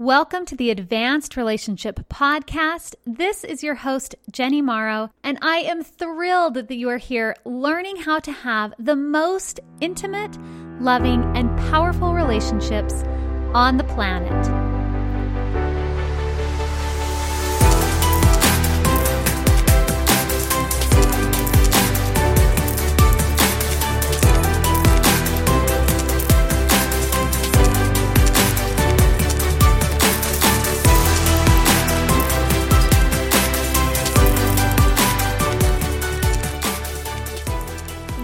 Welcome to the Advanced Relationship Podcast. This is your host, Jenny Morrow, and I am thrilled that you are here learning how to have the most intimate, loving, and powerful relationships on the planet.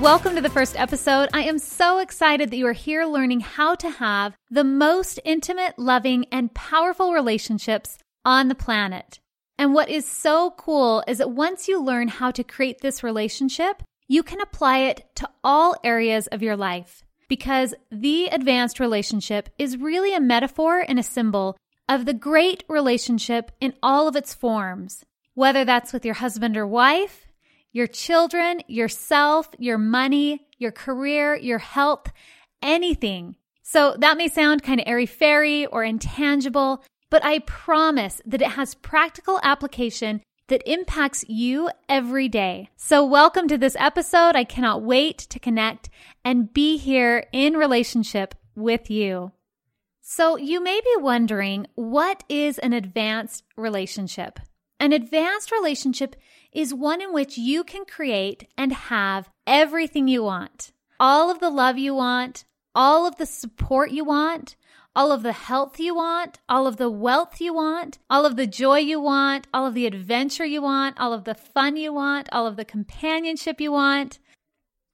Welcome to the first episode. I am so excited that you are here learning how to have the most intimate, loving, and powerful relationships on the planet. And what is so cool is that once you learn how to create this relationship, you can apply it to all areas of your life because the advanced relationship is really a metaphor and a symbol of the great relationship in all of its forms, whether that's with your husband or wife, your children, yourself, your money, your career, your health, anything. So that may sound kind of airy fairy or intangible, but I promise that it has practical application that impacts you every day. So welcome to this episode. I cannot wait to connect and be here in relationship with you. So you may be wondering, what is an advanced relationship? An advanced relationship is one in which you can create and have everything you want. All of the love you want, all of the support you want, all of the health you want, all of the wealth you want, all of the joy you want, all of the adventure you want, all of the fun you want, all of the companionship you want,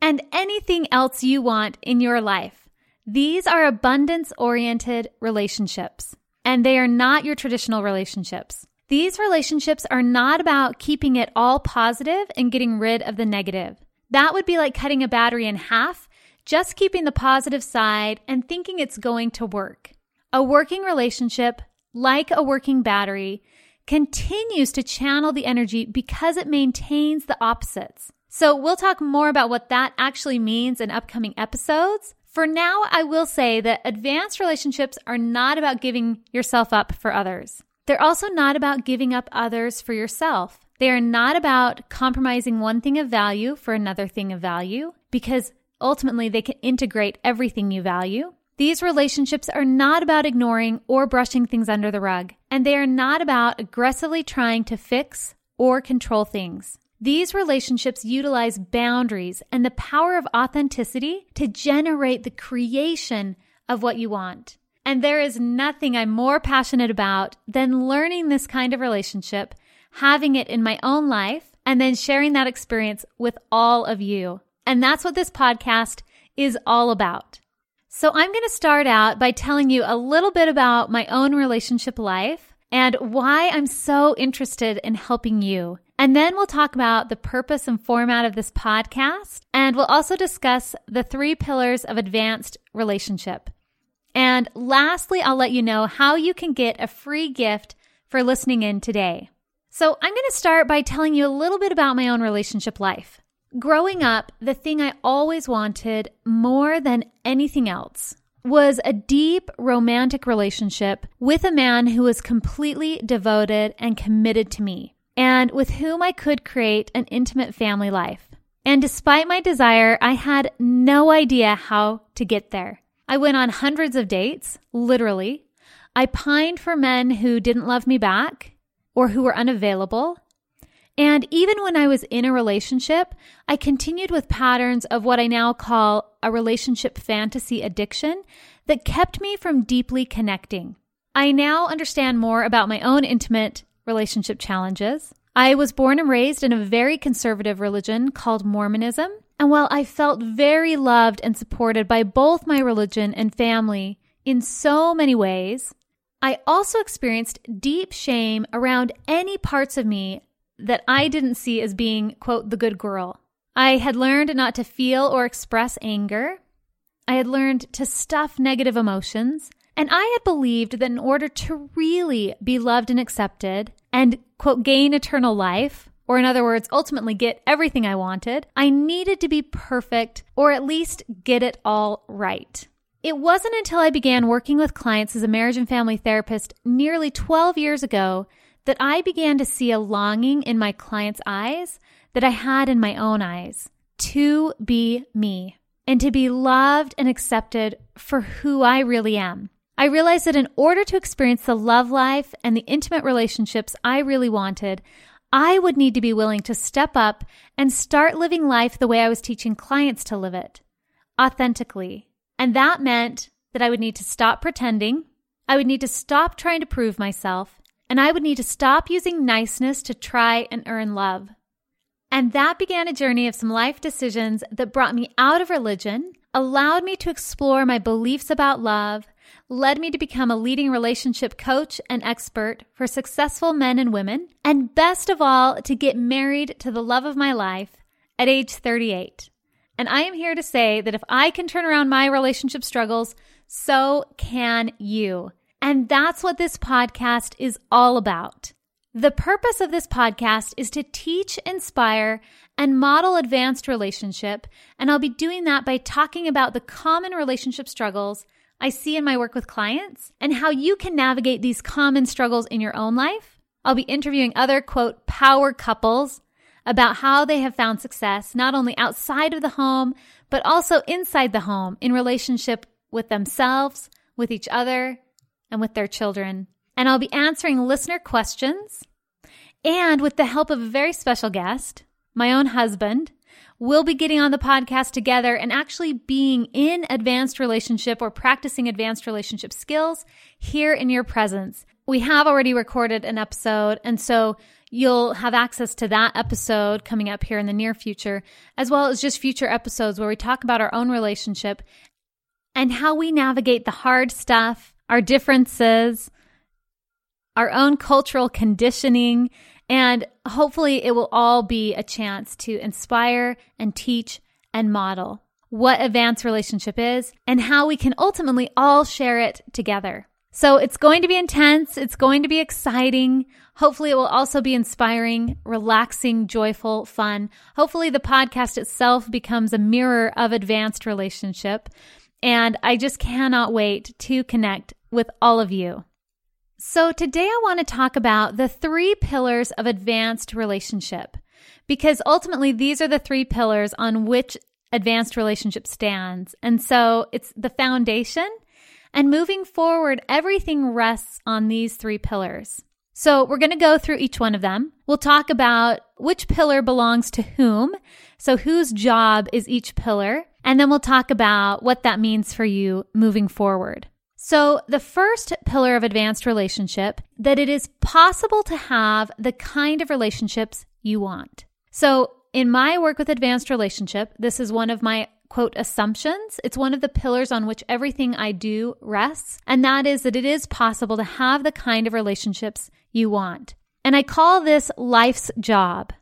and anything else you want in your life. These are abundance oriented relationships, and they are not your traditional relationships. These relationships are not about keeping it all positive and getting rid of the negative. That would be like cutting a battery in half, just keeping the positive side and thinking it's going to work. A working relationship, like a working battery, continues to channel the energy because it maintains the opposites. So we'll talk more about what that actually means in upcoming episodes. For now, I will say that advanced relationships are not about giving yourself up for others. They're also not about giving up others for yourself. They are not about compromising one thing of value for another thing of value because ultimately they can integrate everything you value. These relationships are not about ignoring or brushing things under the rug, and they are not about aggressively trying to fix or control things. These relationships utilize boundaries and the power of authenticity to generate the creation of what you want. And there is nothing I'm more passionate about than learning this kind of relationship, having it in my own life, and then sharing that experience with all of you. And that's what this podcast is all about. So I'm going to start out by telling you a little bit about my own relationship life and why I'm so interested in helping you. And then we'll talk about the purpose and format of this podcast. And we'll also discuss the three pillars of advanced relationship. And lastly, I'll let you know how you can get a free gift for listening in today. So, I'm going to start by telling you a little bit about my own relationship life. Growing up, the thing I always wanted more than anything else was a deep romantic relationship with a man who was completely devoted and committed to me, and with whom I could create an intimate family life. And despite my desire, I had no idea how to get there. I went on hundreds of dates, literally. I pined for men who didn't love me back or who were unavailable. And even when I was in a relationship, I continued with patterns of what I now call a relationship fantasy addiction that kept me from deeply connecting. I now understand more about my own intimate relationship challenges. I was born and raised in a very conservative religion called Mormonism. And while I felt very loved and supported by both my religion and family in so many ways, I also experienced deep shame around any parts of me that I didn't see as being, quote, the good girl. I had learned not to feel or express anger. I had learned to stuff negative emotions. And I had believed that in order to really be loved and accepted and, quote, gain eternal life, or in other words, ultimately get everything I wanted, I needed to be perfect or at least get it all right. It wasn't until I began working with clients as a marriage and family therapist nearly 12 years ago that I began to see a longing in my clients' eyes that I had in my own eyes to be me and to be loved and accepted for who I really am. I realized that in order to experience the love life and the intimate relationships I really wanted, I would need to be willing to step up and start living life the way I was teaching clients to live it authentically. And that meant that I would need to stop pretending, I would need to stop trying to prove myself, and I would need to stop using niceness to try and earn love. And that began a journey of some life decisions that brought me out of religion, allowed me to explore my beliefs about love, led me to become a leading relationship coach and expert for successful men and women, and best of all, to get married to the love of my life at age 38. And I am here to say that if I can turn around my relationship struggles, so can you. And that's what this podcast is all about. The purpose of this podcast is to teach, inspire, and model advanced relationship. And I'll be doing that by talking about the common relationship struggles I see in my work with clients and how you can navigate these common struggles in your own life. I'll be interviewing other, quote, power couples about how they have found success, not only outside of the home, but also inside the home in relationship with themselves, with each other, and with their children. And I'll be answering listener questions. And with the help of a very special guest, my own husband, we'll be getting on the podcast together and actually being in advanced relationship or practicing advanced relationship skills here in your presence. We have already recorded an episode, and so you'll have access to that episode coming up here in the near future, as well as just future episodes where we talk about our own relationship and how we navigate the hard stuff, our differences, our own cultural conditioning, and hopefully, it will all be a chance to inspire and teach and model what advanced relationship is and how we can ultimately all share it together. So it's going to be intense. It's going to be exciting. Hopefully, it will also be inspiring, relaxing, joyful, fun. Hopefully, the podcast itself becomes a mirror of advanced relationship. And I just cannot wait to connect with all of you. So, today I want to talk about the three pillars of advanced relationship because ultimately these are the three pillars on which advanced relationship stands. And so it's the foundation. And moving forward, everything rests on these three pillars. So we're going to go through each one of them. We'll talk about which pillar belongs to whom. So whose job is each pillar. And then we'll talk about what that means for you moving forward. So, the first pillar of advanced relationship that it is possible to have the kind of relationships you want. So, in my work with advanced relationship, this is one of my quote assumptions. It's one of the pillars on which everything I do rests, and that is that it is possible to have the kind of relationships you want. And I call this life's job.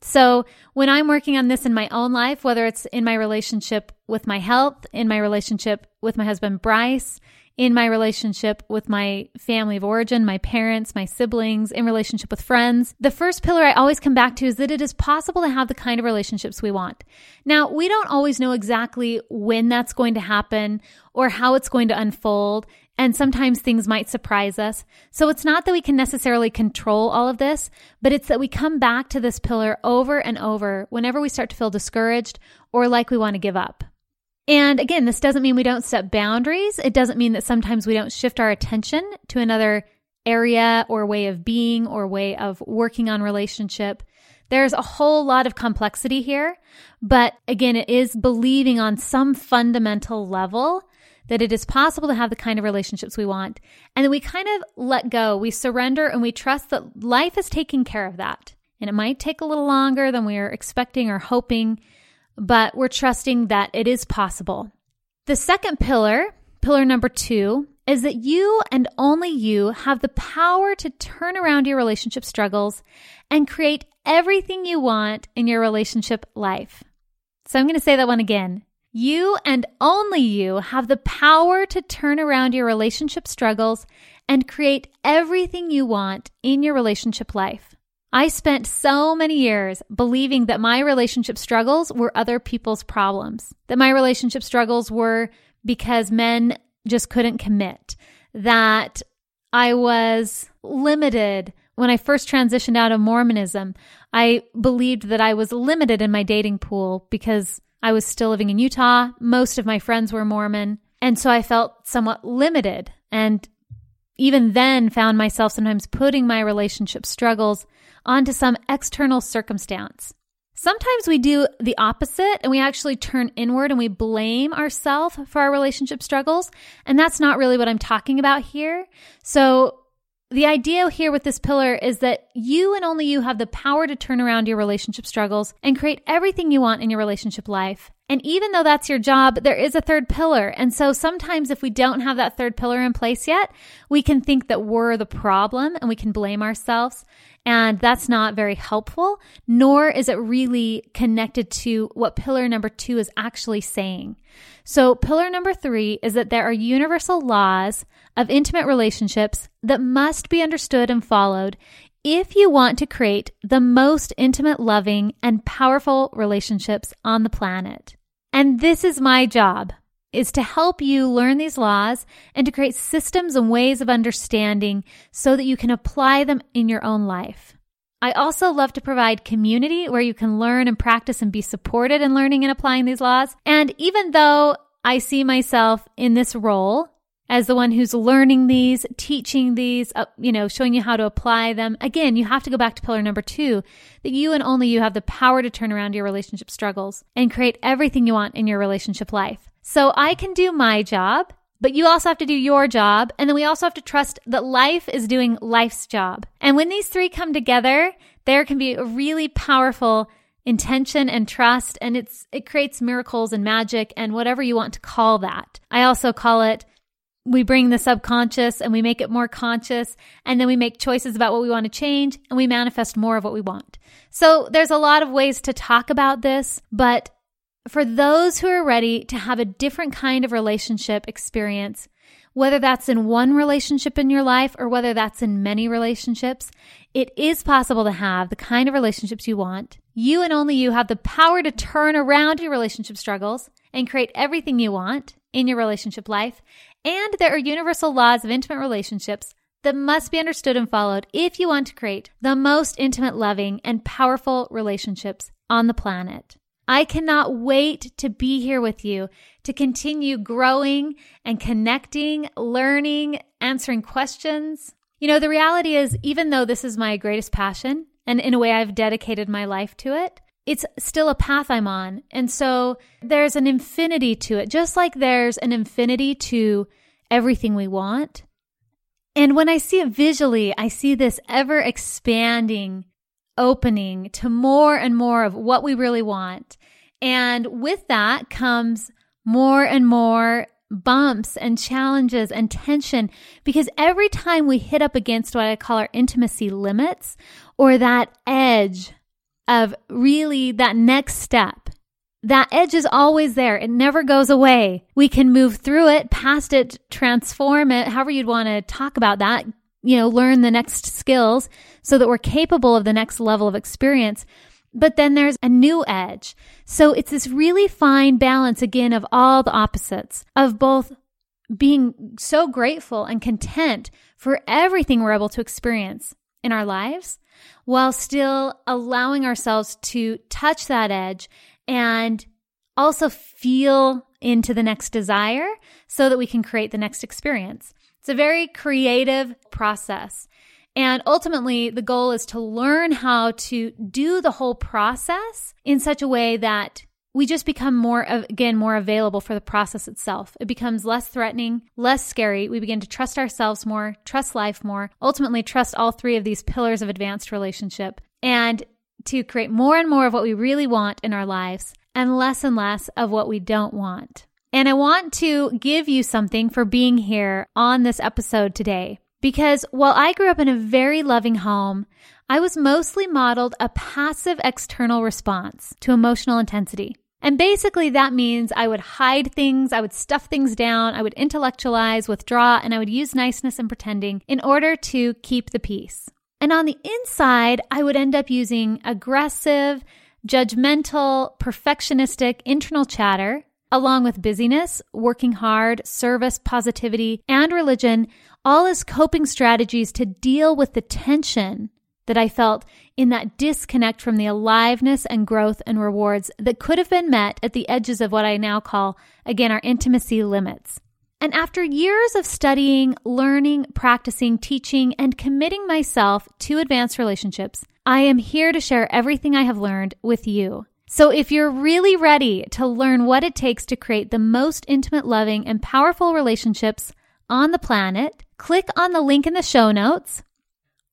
So, when I'm working on this in my own life, whether it's in my relationship with my health, in my relationship with my husband Bryce, in my relationship with my family of origin, my parents, my siblings, in relationship with friends. The first pillar I always come back to is that it is possible to have the kind of relationships we want. Now, we don't always know exactly when that's going to happen or how it's going to unfold. And sometimes things might surprise us. So it's not that we can necessarily control all of this, but it's that we come back to this pillar over and over whenever we start to feel discouraged or like we want to give up. And again, this doesn't mean we don't set boundaries. It doesn't mean that sometimes we don't shift our attention to another area or way of being or way of working on relationship. There's a whole lot of complexity here, but again, it is believing on some fundamental level that it is possible to have the kind of relationships we want. And then we kind of let go, we surrender, and we trust that life is taking care of that. And it might take a little longer than we are expecting or hoping but we're trusting that it is possible. The second pillar, pillar number two, is that you and only you have the power to turn around your relationship struggles and create everything you want in your relationship life. So I'm going to say that one again. You and only you have the power to turn around your relationship struggles and create everything you want in your relationship life. I spent so many years believing that my relationship struggles were other people's problems, that my relationship struggles were because men just couldn't commit, that I was limited when I first transitioned out of Mormonism. I believed that I was limited in my dating pool because I was still living in Utah. Most of my friends were Mormon. And so I felt somewhat limited. And even then, found myself sometimes putting my relationship struggles onto some external circumstance. Sometimes we do the opposite and we actually turn inward and we blame ourselves for our relationship struggles. And that's not really what I'm talking about here. So the idea here with this pillar is that you and only you have the power to turn around your relationship struggles and create everything you want in your relationship life. And even though that's your job, there is a third pillar. And so sometimes if we don't have that third pillar in place yet, we can think that we're the problem and we can blame ourselves. And that's not very helpful, nor is it really connected to what pillar number two is actually saying. So, pillar number three is that there are universal laws of intimate relationships that must be understood and followed if you want to create the most intimate, loving, and powerful relationships on the planet. And this is my job is to help you learn these laws and to create systems and ways of understanding so that you can apply them in your own life. I also love to provide community where you can learn and practice and be supported in learning and applying these laws. And even though I see myself in this role as the one who's learning these, teaching these, uh, you know, showing you how to apply them. Again, you have to go back to pillar number two that you and only you have the power to turn around your relationship struggles and create everything you want in your relationship life. So I can do my job, but you also have to do your job. And then we also have to trust that life is doing life's job. And when these three come together, there can be a really powerful intention and trust and it's it creates miracles and magic and whatever you want to call that. I also call it we bring the subconscious and we make it more conscious and then we make choices about what we want to change and we manifest more of what we want. So there's a lot of ways to talk about this, but for those who are ready to have a different kind of relationship experience, whether that's in one relationship in your life or whether that's in many relationships, it is possible to have the kind of relationships you want. You and only you have the power to turn around your relationship struggles and create everything you want in your relationship life. And there are universal laws of intimate relationships that must be understood and followed if you want to create the most intimate, loving, and powerful relationships on the planet. I cannot wait to be here with you to continue growing and connecting, learning, answering questions. You know, the reality is, even though this is my greatest passion, and in a way I've dedicated my life to it, it's still a path I'm on. And so there's an infinity to it, just like there's an infinity to everything we want. And when I see it visually, I see this ever expanding opening to more and more of what we really want. And with that comes more and more bumps and challenges and tension because every time we hit up against what I call our intimacy limits or that edge of really that next step, that edge is always there. It never goes away. We can move through it, past it, transform it, however you'd want to talk about that, you know, learn the next skills so that we're capable of the next level of experience. But then there's a new edge. So it's this really fine balance again of all the opposites of both being so grateful and content for everything we're able to experience in our lives while still allowing ourselves to touch that edge and also feel into the next desire so that we can create the next experience. It's a very creative process. And ultimately, the goal is to learn how to do the whole process in such a way that we just become more, again, more available for the process itself. It becomes less threatening, less scary. We begin to trust ourselves more, trust life more, ultimately, trust all three of these pillars of advanced relationship, and to create more and more of what we really want in our lives and less and less of what we don't want. And I want to give you something for being here on this episode today. Because while I grew up in a very loving home, I was mostly modeled a passive external response to emotional intensity. And basically, that means I would hide things, I would stuff things down, I would intellectualize, withdraw, and I would use niceness and pretending in order to keep the peace. And on the inside, I would end up using aggressive, judgmental, perfectionistic internal chatter along with busyness, working hard, service, positivity, and religion, all as coping strategies to deal with the tension that I felt in that disconnect from the aliveness and growth and rewards that could have been met at the edges of what I now call, again, our intimacy limits. And after years of studying, learning, practicing, teaching, and committing myself to advanced relationships, I am here to share everything I have learned with you. So if you're really ready to learn what it takes to create the most intimate, loving, and powerful relationships on the planet, click on the link in the show notes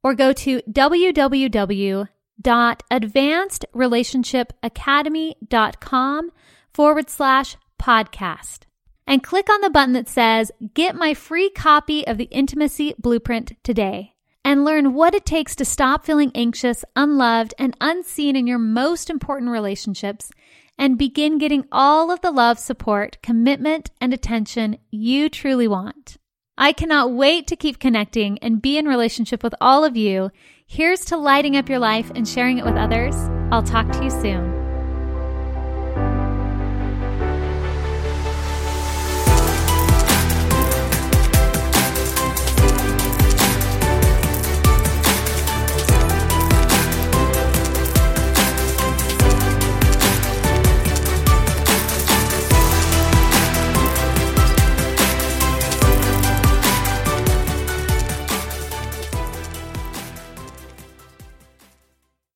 or go to www.advancedrelationshipacademy.com forward slash podcast and click on the button that says Get my free copy of the Intimacy Blueprint today and learn what it takes to stop feeling anxious, unloved, and unseen in your most important relationships and begin getting all of the love, support, commitment, and attention you truly want. I cannot wait to keep connecting and be in relationship with all of you. Here's to lighting up your life and sharing it with others. I'll talk to you soon.